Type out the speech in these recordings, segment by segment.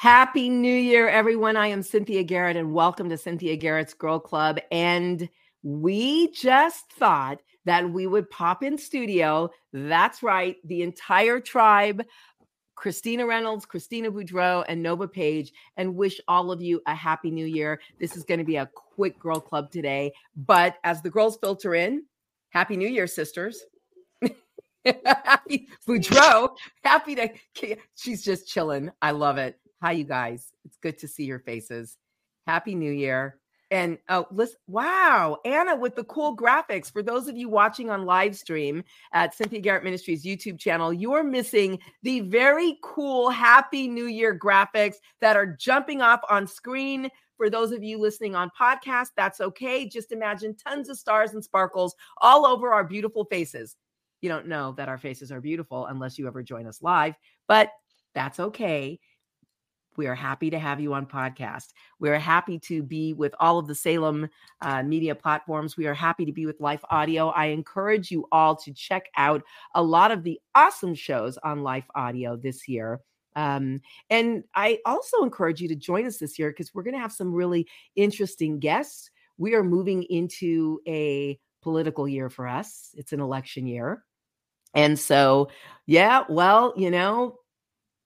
Happy New Year, everyone. I am Cynthia Garrett, and welcome to Cynthia Garrett's Girl Club. And we just thought that we would pop in studio. That's right, the entire tribe. Christina Reynolds, Christina Boudreau, and Nova Page, and wish all of you a happy new year. This is going to be a quick girl club today. But as the girls filter in, happy new year, sisters. happy Boudreau, happy to, she's just chilling. I love it. Hi, you guys. It's good to see your faces. Happy New Year. And oh, listen, wow, Anna with the cool graphics. For those of you watching on live stream at Cynthia Garrett Ministries YouTube channel, you're missing the very cool Happy New Year graphics that are jumping off on screen. For those of you listening on podcast, that's okay. Just imagine tons of stars and sparkles all over our beautiful faces. You don't know that our faces are beautiful unless you ever join us live, but that's okay we are happy to have you on podcast. We are happy to be with all of the Salem uh, media platforms. We are happy to be with Life Audio. I encourage you all to check out a lot of the awesome shows on Life Audio this year. Um, and I also encourage you to join us this year because we're going to have some really interesting guests. We are moving into a political year for us, it's an election year. And so, yeah, well, you know,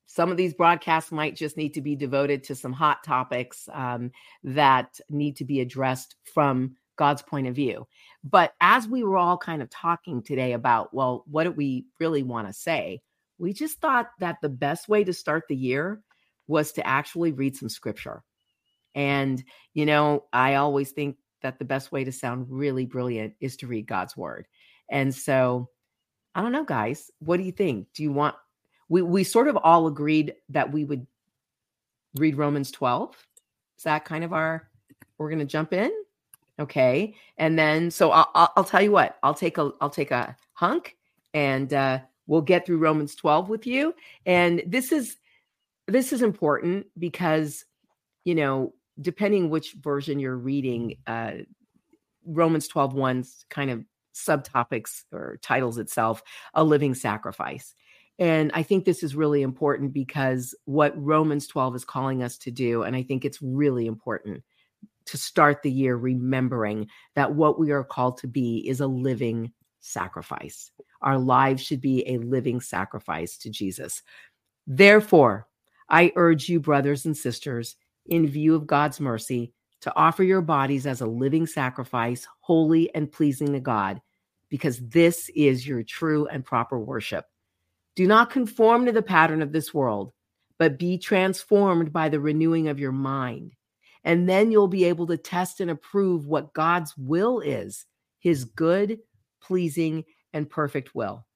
some of these broadcasts might just need to be devoted to some hot topics um, that need to be addressed from God's point of view. But as we were all kind of talking today about, well, what do we really want to say? We just thought that the best way to start the year was to actually read some scripture. And, you know, I always think that the best way to sound really brilliant is to read God's word. And so, I don't know, guys, what do you think? Do you want we we sort of all agreed that we would read Romans 12. Is that kind of our we're going to jump in? Okay. And then so I'll, I'll, tell you what. I'll take a I'll take a hunk and uh we'll get through Romans 12 with you. And this is this is important because you know, depending which version you're reading, uh Romans 12 one's kind of subtopics or titles itself a living sacrifice and I think this is really important because what Romans 12 is calling us to do, and I think it's really important to start the year remembering that what we are called to be is a living sacrifice. Our lives should be a living sacrifice to Jesus. Therefore, I urge you, brothers and sisters, in view of God's mercy, to offer your bodies as a living sacrifice, holy and pleasing to God, because this is your true and proper worship. Do not conform to the pattern of this world, but be transformed by the renewing of your mind. And then you'll be able to test and approve what God's will is his good, pleasing, and perfect will.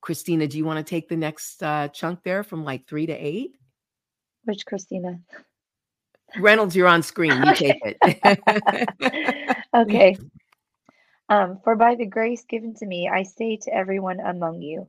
Christina, do you want to take the next uh, chunk there from like three to eight? Which Christina? Reynolds, you're on screen. You okay. take it. okay. Um, for by the grace given to me, I say to everyone among you,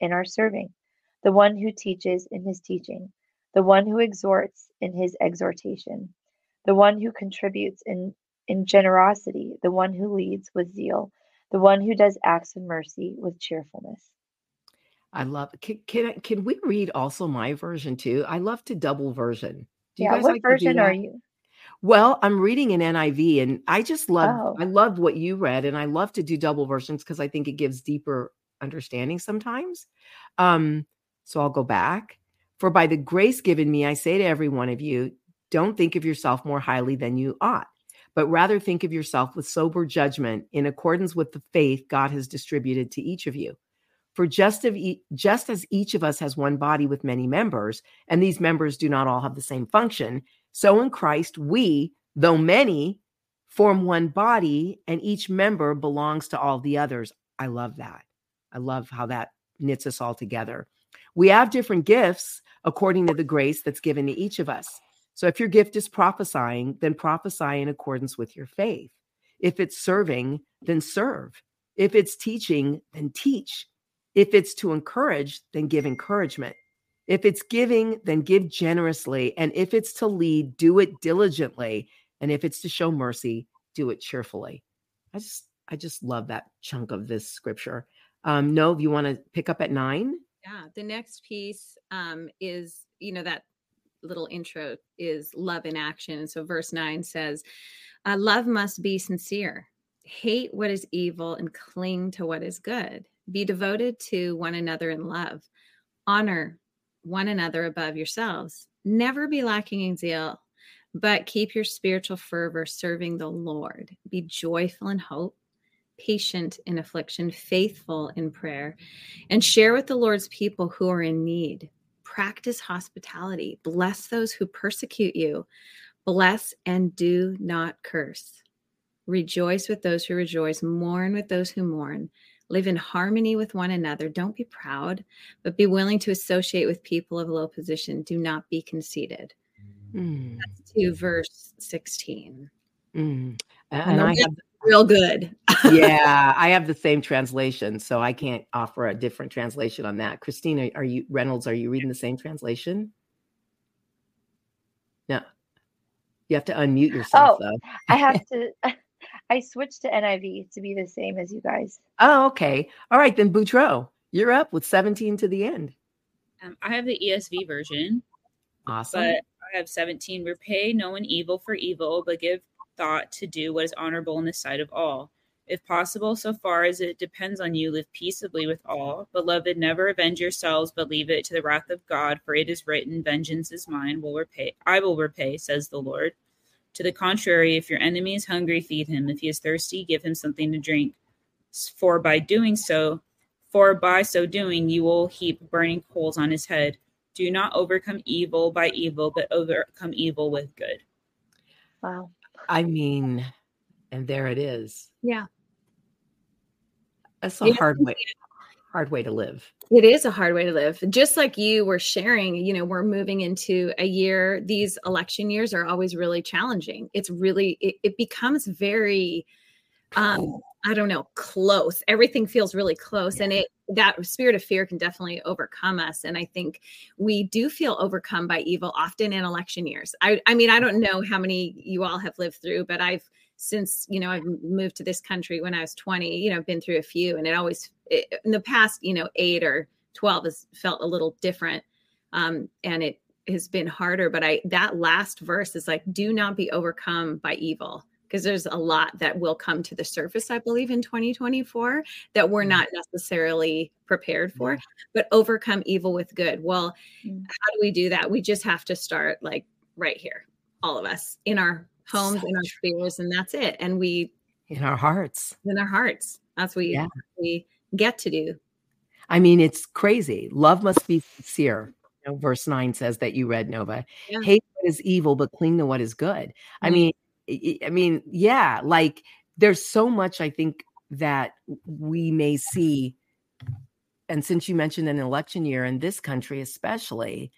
in our serving, the one who teaches in his teaching, the one who exhorts in his exhortation, the one who contributes in, in generosity, the one who leads with zeal, the one who does acts of mercy with cheerfulness. I love. Can can, can we read also my version too? I love to double version. Do you yeah, guys what like version are you? Well, I'm reading an NIV, and I just love. Oh. I love what you read, and I love to do double versions because I think it gives deeper understanding sometimes. Um, so I'll go back. For by the grace given me, I say to every one of you, don't think of yourself more highly than you ought, but rather think of yourself with sober judgment in accordance with the faith God has distributed to each of you. For just, of e- just as each of us has one body with many members, and these members do not all have the same function, so in Christ we, though many, form one body, and each member belongs to all the others. I love that. I love how that knits us all together. We have different gifts according to the grace that's given to each of us. So if your gift is prophesying, then prophesy in accordance with your faith. If it's serving, then serve. If it's teaching, then teach. If it's to encourage, then give encouragement. If it's giving, then give generously. And if it's to lead, do it diligently. And if it's to show mercy, do it cheerfully. I just I just love that chunk of this scripture. Um, Nov, you want to pick up at nine? Yeah, the next piece um, is, you know, that little intro is love in action. And so verse nine says, uh, Love must be sincere, hate what is evil, and cling to what is good. Be devoted to one another in love. Honor one another above yourselves. Never be lacking in zeal, but keep your spiritual fervor serving the Lord. Be joyful in hope, patient in affliction, faithful in prayer, and share with the Lord's people who are in need. Practice hospitality. Bless those who persecute you. Bless and do not curse. Rejoice with those who rejoice. Mourn with those who mourn live in harmony with one another. Don't be proud, but be willing to associate with people of low position. Do not be conceited. Mm. That's to verse 16. Mm. And I have real good. yeah, I have the same translation, so I can't offer a different translation on that. Christina, are you Reynolds? Are you reading the same translation? No, you have to unmute yourself. Oh, though. I have to. I switched to NIV to be the same as you guys. Oh, okay. All right, then Boudreau, you're up with 17 to the end. Um, I have the ESV version. Awesome. But I have 17. Repay no one evil for evil, but give thought to do what is honorable in the sight of all. If possible, so far as it depends on you, live peaceably with all. Beloved, never avenge yourselves, but leave it to the wrath of God, for it is written, Vengeance is mine, will repay I will repay, says the Lord. To the contrary, if your enemy is hungry, feed him. If he is thirsty, give him something to drink. For by doing so, for by so doing, you will heap burning coals on his head. Do not overcome evil by evil, but overcome evil with good. Wow. I mean, and there it is. Yeah. That's a yeah. hard way hard way to live. It is a hard way to live. Just like you were sharing, you know, we're moving into a year, these election years are always really challenging. It's really, it, it becomes very, um, I don't know, close. Everything feels really close. Yeah. And it, that spirit of fear can definitely overcome us. And I think we do feel overcome by evil often in election years. I, I mean, I don't know how many you all have lived through, but I've, since you know I've moved to this country when I was 20, you know, I've been through a few, and it always it, in the past, you know, eight or 12 has felt a little different, um, and it has been harder. But I that last verse is like, "Do not be overcome by evil." Because there's a lot that will come to the surface, I believe, in 2024 that we're mm. not necessarily prepared for, yeah. but overcome evil with good. Well, mm. how do we do that? We just have to start like right here, all of us in our homes so in our spheres and that's it and we in our hearts in our hearts that's what yeah. we get to do i mean it's crazy love must be sincere you know, verse 9 says that you read nova yeah. hate what is evil but cling to what is good mm-hmm. i mean i mean yeah like there's so much i think that we may see and since you mentioned an election year in this country especially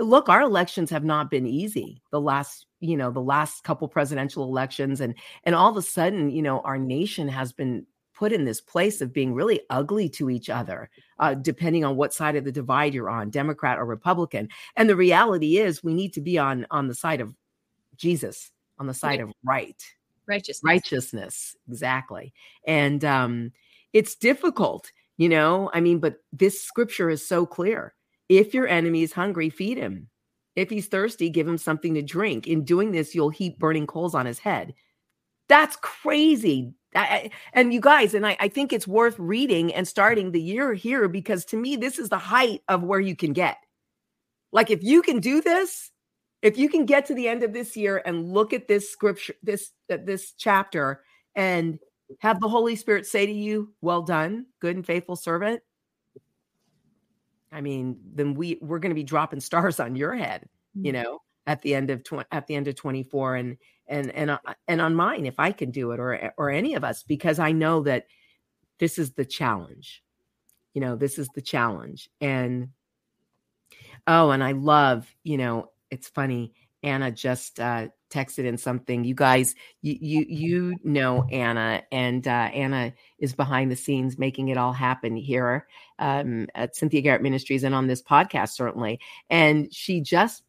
look our elections have not been easy the last you know the last couple presidential elections and and all of a sudden you know our nation has been put in this place of being really ugly to each other uh, depending on what side of the divide you're on democrat or republican and the reality is we need to be on on the side of jesus on the side right. of right righteousness righteousness exactly and um it's difficult you know i mean but this scripture is so clear if your enemy is hungry feed him if he's thirsty, give him something to drink. In doing this, you'll heap burning coals on his head. That's crazy. I, and you guys, and I, I think it's worth reading and starting the year here because to me, this is the height of where you can get. Like, if you can do this, if you can get to the end of this year and look at this scripture, this uh, this chapter, and have the Holy Spirit say to you, "Well done, good and faithful servant," I mean, then we we're going to be dropping stars on your head, you mm. know, at the end of tw- at the end of 24 and and and uh, and on mine if I can do it or or any of us because I know that this is the challenge. You know, this is the challenge and Oh, and I love, you know, it's funny. Anna just uh, texted in something. You guys, you you you know Anna, and uh, Anna is behind the scenes making it all happen here um, at Cynthia Garrett Ministries and on this podcast certainly. And she just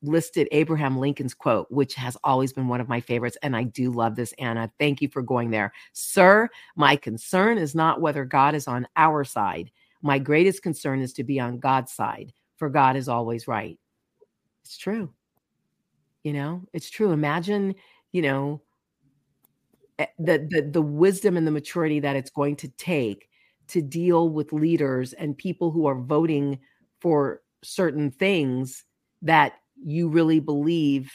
listed Abraham Lincoln's quote, which has always been one of my favorites. And I do love this, Anna. Thank you for going there. Sir, my concern is not whether God is on our side. My greatest concern is to be on God's side, for God is always right. It's true. You know, it's true. Imagine, you know, eh, the, the the wisdom and the maturity that it's going to take to deal with leaders and people who are voting for certain things that you really believe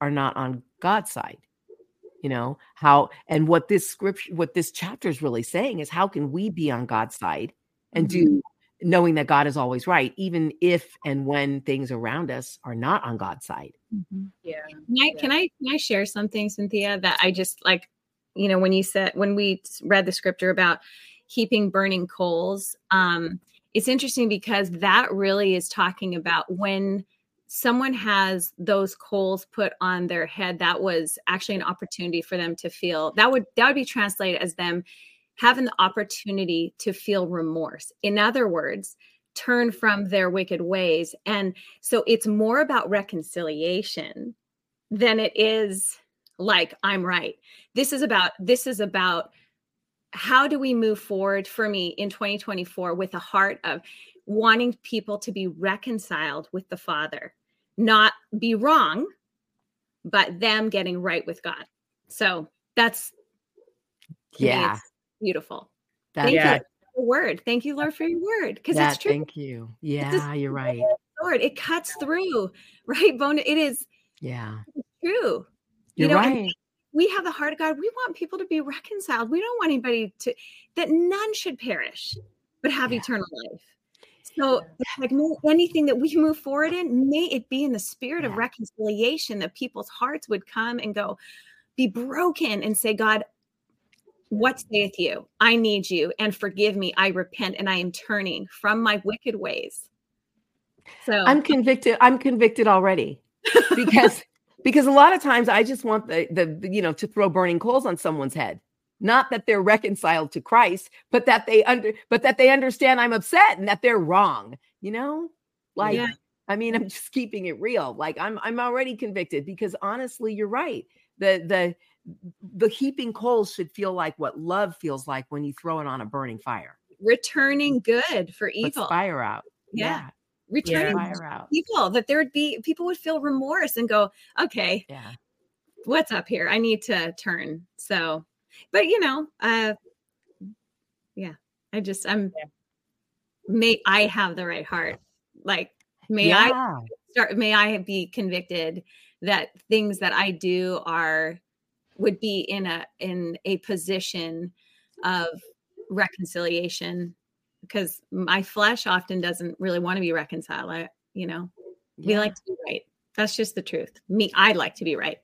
are not on God's side. You know, how and what this scripture, what this chapter is really saying is how can we be on God's side and mm-hmm. do knowing that God is always right, even if and when things around us are not on God's side. Mm-hmm. Yeah. Can I, yeah. can I can I share something, Cynthia, that I just like, you know, when you said when we read the scripture about heaping burning coals, um, it's interesting because that really is talking about when someone has those coals put on their head that was actually an opportunity for them to feel that would that would be translated as them having the opportunity to feel remorse. In other words turn from their wicked ways. And so it's more about reconciliation than it is like i'm right. This is about this is about how do we move forward for me in 2024 with a heart of wanting people to be reconciled with the father. Not be wrong, but them getting right with God. So that's yeah, beautiful. That, thank yeah. you word. Thank you, Lord, for your word because it's true. Thank you. Yeah, you're right. Lord, it cuts through, right? Bone. It is. Yeah, true. You're you know, right. We have the heart of God. We want people to be reconciled. We don't want anybody to that none should perish, but have yeah. eternal life. So, like anything that we move forward in, may it be in the spirit of reconciliation that people's hearts would come and go, be broken and say, God, what saith you? I need you and forgive me. I repent and I am turning from my wicked ways. So I'm convicted. I'm convicted already because because a lot of times I just want the the you know to throw burning coals on someone's head not that they're reconciled to Christ, but that they under but that they understand I'm upset and that they're wrong. You know, like yeah. I mean, I'm just keeping it real. Like I'm I'm already convicted because honestly, you're right. The the the heaping coals should feel like what love feels like when you throw it on a burning fire. Returning good for evil. fire out. Yeah. yeah. Returning yeah. fire out. Evil that there would be people would feel remorse and go, okay, yeah, what's up here? I need to turn. So but you know, uh, yeah, I just I'm yeah. may I have the right heart. Like may. I start may I be convicted that things that I do are would be in a in a position of reconciliation because my flesh often doesn't really want to be reconciled. I, you know, yeah. we like to be right. That's just the truth. Me, I like to be right.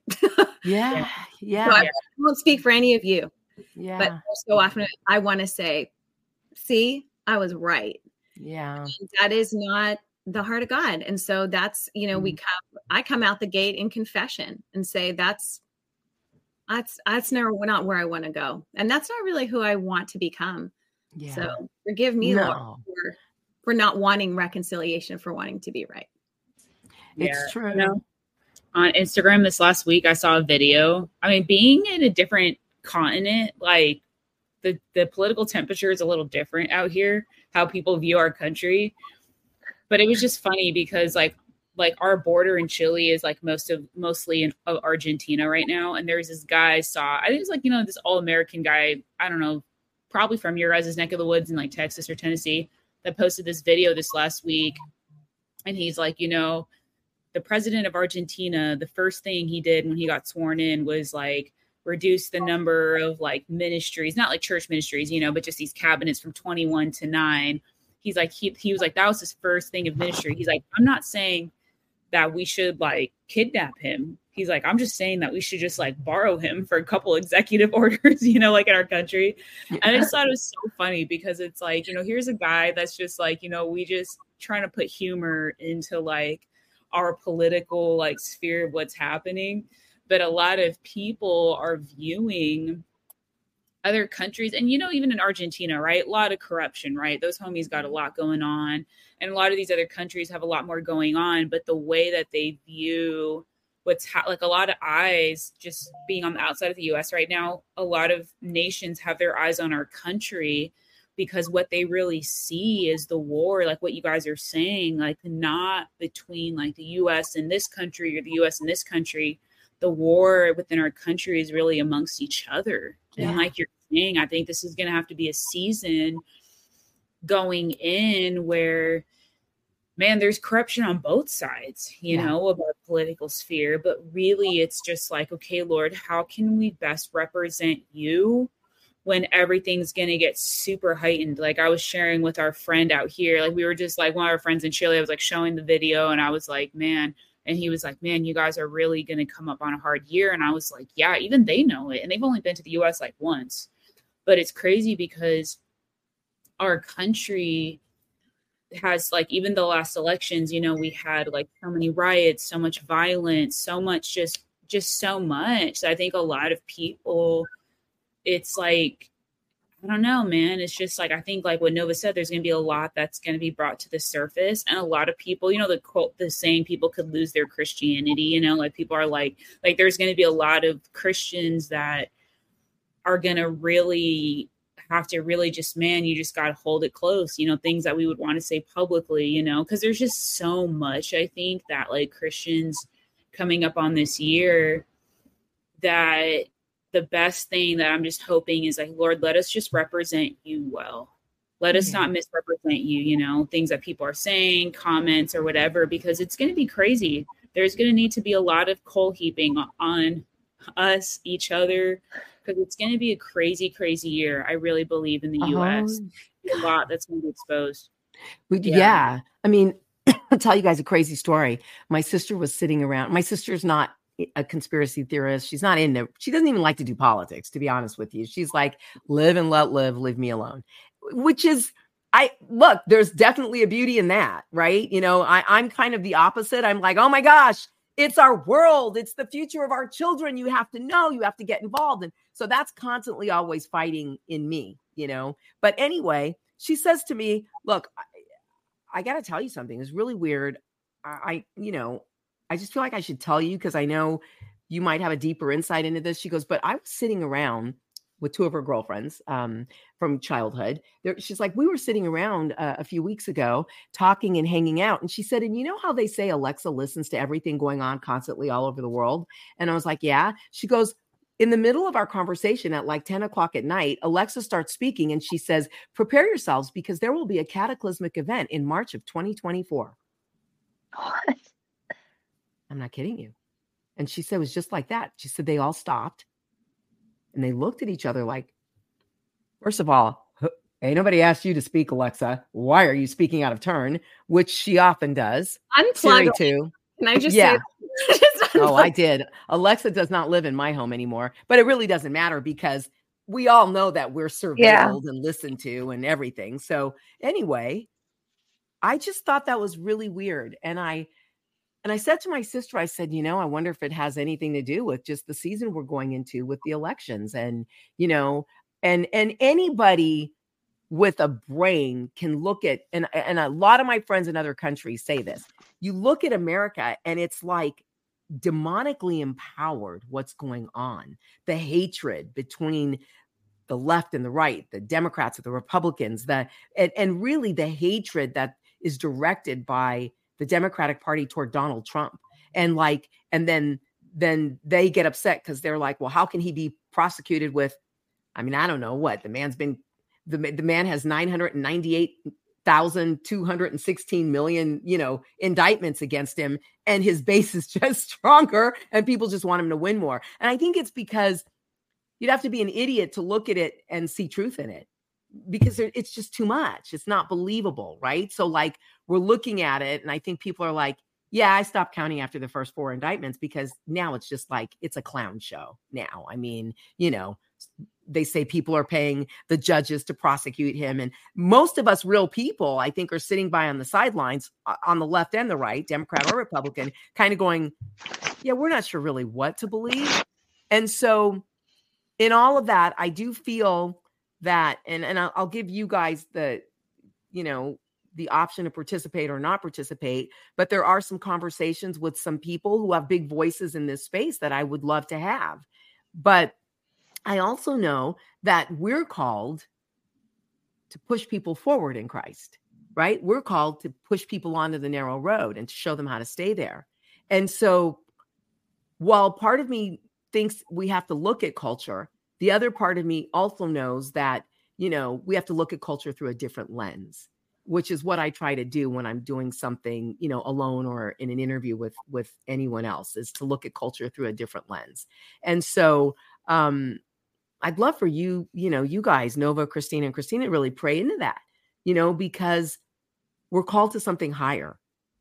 yeah. Yeah. So I won't speak for any of you. Yeah. But so often I want to say, see, I was right. Yeah. And that is not the heart of God. And so that's, you know, mm we come, I come out the gate in confession and say, that's, that's, that's never not where I want to go. And that's not really who I want to become. Yeah. So forgive me, no. Lord, for, for not wanting reconciliation, for wanting to be right. It's yeah. true. You know, on Instagram this last week, I saw a video. I mean, being in a different continent, like the the political temperature is a little different out here. How people view our country, but it was just funny because like like our border in Chile is like most of mostly in of Argentina right now, and there's this guy I saw. I think it's like you know this all American guy. I don't know, probably from your guys' neck of the woods in like Texas or Tennessee that posted this video this last week, and he's like, you know, the president of Argentina, the first thing he did when he got sworn in was like reduce the number of like ministries, not like church ministries, you know, but just these cabinets from 21 to 9. He's like he he was like that was his first thing of ministry. He's like I'm not saying that we should like kidnap him. He's like, I'm just saying that we should just like borrow him for a couple executive orders, you know, like in our country. And I just thought it was so funny because it's like, you know, here's a guy that's just like, you know, we just trying to put humor into like our political like sphere of what's happening. But a lot of people are viewing other countries and you know even in argentina right? A lot of corruption right? Those homies got a mm-hmm. lot going on and a lot of these other countries have a lot more going on but the way that they view what's ha- like a lot of eyes just being on the outside of the us right now a lot of nations have their eyes on our country because what they really see is the war like what you guys are saying like not between like the us and this country or the us and this country the war within our country is really amongst each other yeah. and like you're saying i think this is going to have to be a season going in where man there's corruption on both sides you yeah. know about political sphere but really it's just like okay lord how can we best represent you when everything's going to get super heightened like i was sharing with our friend out here like we were just like one of our friends in chile i was like showing the video and i was like man and he was like man you guys are really going to come up on a hard year. And i was like yeah even they know it. And they've only been to the us like once. But it's crazy because our country has like even the last elections you know we had like so many riots so much violence so much just just so much i think a lot of people it's like I don't know, man. It's just like I think like what Nova said, there's gonna be a lot that's gonna be brought to the surface. And a lot of people, you know, the quote the saying people could lose their Christianity, you know, like people are like like there's gonna be a lot of Christians that are gonna really have to really just man, you just gotta hold it close, you know, things that we would want to say publicly, you know, because there's just so much I think that like Christians coming up on this year that the best thing that I'm just hoping is like, Lord, let us just represent you well. Let us not misrepresent you, you know, things that people are saying, comments or whatever, because it's going to be crazy. There's going to need to be a lot of coal heaping on us, each other, because it's going to be a crazy, crazy year. I really believe in the uh-huh. US. A lot that's going to be exposed. We, Yeah. yeah. I mean, I'll tell you guys a crazy story. My sister was sitting around. My sister's not a conspiracy theorist. She's not into, she doesn't even like to do politics, to be honest with you. She's like, live and let live, leave me alone, which is, I look, there's definitely a beauty in that, right? You know, I, I'm kind of the opposite. I'm like, oh my gosh, it's our world, it's the future of our children. You have to know, you have to get involved. And so that's constantly always fighting in me, you know. But anyway, she says to me, look, I, I got to tell you something. It's really weird. I, I, you know, I just feel like I should tell you because I know you might have a deeper insight into this. She goes, but I was sitting around with two of her girlfriends um, from childhood. There, she's like, we were sitting around uh, a few weeks ago talking and hanging out. And she said, and you know how they say Alexa listens to everything going on constantly all over the world? And I was like, yeah. She goes, in the middle of our conversation at like 10 o'clock at night, Alexa starts speaking and she says, prepare yourselves because there will be a cataclysmic event in March of 2024. What? I'm not kidding you. And she said it was just like that. She said they all stopped and they looked at each other like, first of all, ain't nobody asked you to speak, Alexa. Why are you speaking out of turn? Which she often does. Unplug too. Can I just yeah. oh, I did. Alexa does not live in my home anymore, but it really doesn't matter because we all know that we're surveilled yeah. and listened to and everything. So anyway, I just thought that was really weird. And I and I said to my sister, I said, you know, I wonder if it has anything to do with just the season we're going into with the elections. And, you know, and and anybody with a brain can look at and and a lot of my friends in other countries say this. You look at America and it's like demonically empowered what's going on. The hatred between the left and the right, the Democrats or the Republicans, the and, and really the hatred that is directed by the Democratic Party toward Donald Trump. And like, and then then they get upset because they're like, well, how can he be prosecuted with? I mean, I don't know what the man's been. The the man has nine hundred and ninety eight thousand two hundred and sixteen million, you know, indictments against him, and his base is just stronger, and people just want him to win more. And I think it's because you'd have to be an idiot to look at it and see truth in it because it's just too much. It's not believable, right? So like we're looking at it, and I think people are like, yeah, I stopped counting after the first four indictments because now it's just like it's a clown show now. I mean, you know, they say people are paying the judges to prosecute him. And most of us real people, I think, are sitting by on the sidelines on the left and the right, Democrat or Republican, kind of going, yeah, we're not sure really what to believe. And so, in all of that, I do feel that, and, and I'll, I'll give you guys the, you know, the option to participate or not participate. But there are some conversations with some people who have big voices in this space that I would love to have. But I also know that we're called to push people forward in Christ, right? We're called to push people onto the narrow road and to show them how to stay there. And so while part of me thinks we have to look at culture, the other part of me also knows that, you know, we have to look at culture through a different lens which is what I try to do when I'm doing something, you know, alone or in an interview with with anyone else is to look at culture through a different lens. And so um I'd love for you, you know, you guys, Nova, Christina, and Christina, really pray into that, you know, because we're called to something higher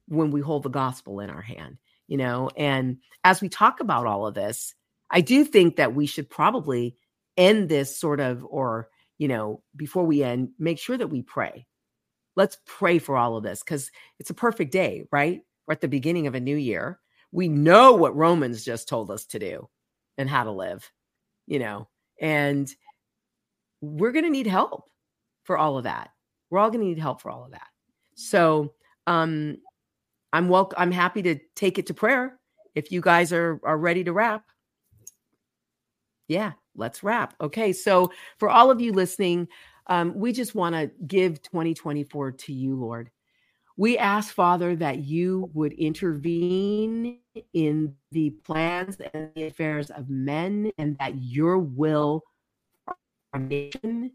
when we hold the gospel in our hand, you know. And as we talk about all of this, I do think that we should probably end this sort of, or, you know, before we end, make sure that we pray let's pray for all of this because it's a perfect day, right? We're at the beginning of a new year. We know what Romans just told us to do and how to live, you know, and we're going to need help for all of that. We're all going to need help for all of that. So, um, I'm welcome. I'm happy to take it to prayer if you guys are are ready to wrap. Yeah, let's wrap. Okay, so for all of you listening, um, we just want to give 2024 to you, Lord. We ask, Father, that you would intervene in the plans and the affairs of men and that your will nation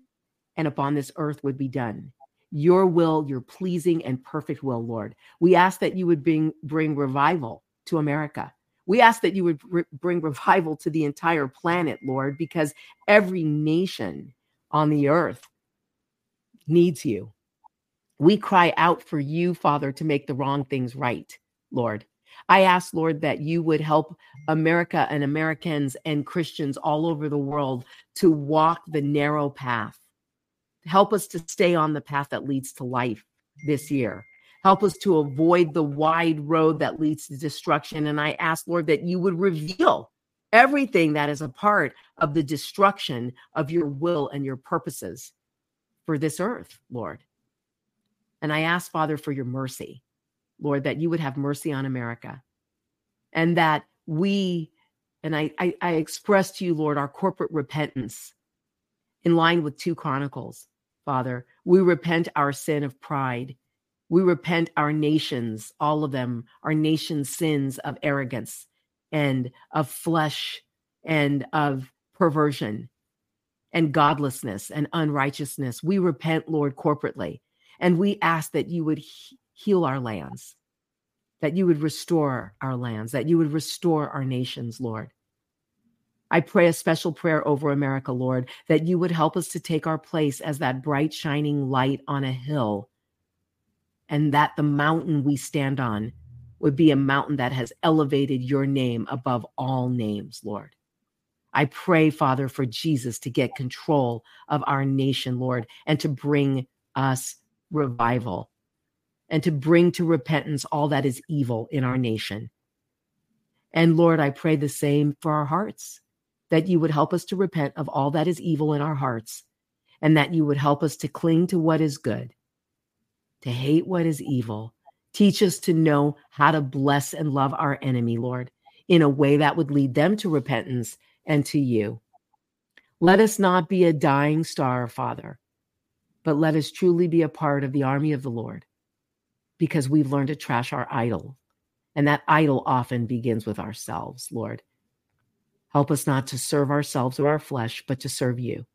and upon this earth would be done. Your will, your pleasing and perfect will, Lord. We ask that you would bring, bring revival to America. We ask that you would re- bring revival to the entire planet, Lord, because every nation on the earth needs you. We cry out for you, Father, to make the wrong things right, Lord. I ask, Lord, that you would help America and Americans and Christians all over the world to walk the narrow path. Help us to stay on the path that leads to life this year. Help us to avoid the wide road that leads to destruction. And I ask, Lord, that you would reveal everything that is a part of the destruction of your will and your purposes for this earth, Lord. And I ask, Father, for your mercy, Lord, that you would have mercy on America and that we, and I, I, I express to you, Lord, our corporate repentance in line with two Chronicles, Father. We repent our sin of pride. We repent our nations, all of them, our nation's sins of arrogance and of flesh and of perversion and godlessness and unrighteousness. We repent, Lord, corporately, and we ask that you would he- heal our lands, that you would restore our lands, that you would restore our nations, Lord. I pray a special prayer over America, Lord, that you would help us to take our place as that bright, shining light on a hill, and that the mountain we stand on would be a mountain that has elevated your name above all names, Lord. I pray, Father, for Jesus to get control of our nation, Lord, and to bring us revival and to bring to repentance all that is evil in our nation. And Lord, I pray the same for our hearts, that you would help us to repent of all that is evil in our hearts, and that you would help us to cling to what is good, to hate what is evil. Teach us to know how to bless and love our enemy, Lord, in a way that would lead them to repentance and to you. Let us not be a dying star, Father, but let us truly be a part of the army of the Lord because we've learned to trash our idol. And that idol often begins with ourselves, Lord. Help us not to serve ourselves or our flesh, but to serve you.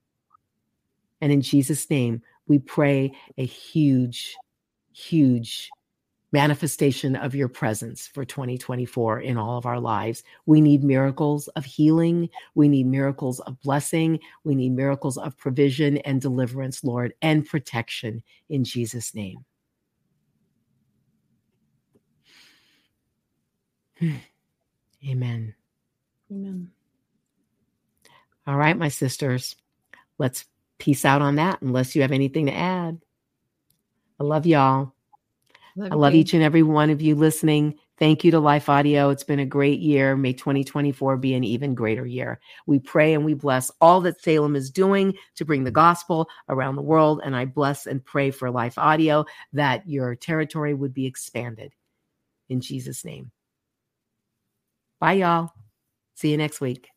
And in Jesus' name, we pray a huge, huge manifestation of your presence for 2024 in all of our lives. We need miracles of healing. We need miracles of blessing. We need miracles of provision and deliverance, Lord, and protection in Jesus' name. Amen. Amen. All right, my sisters, let's peace out on that unless you have anything to add. I love y'all. Love I love you. each and every one of you listening. Thank you to Life Audio. It's been a great year. May 2024 be an even greater year. We pray and we bless all that Salem is doing to bring the gospel around the world. And I bless and pray for Life Audio that your territory would be expanded. In Jesus' name. Bye, y'all. See you next week.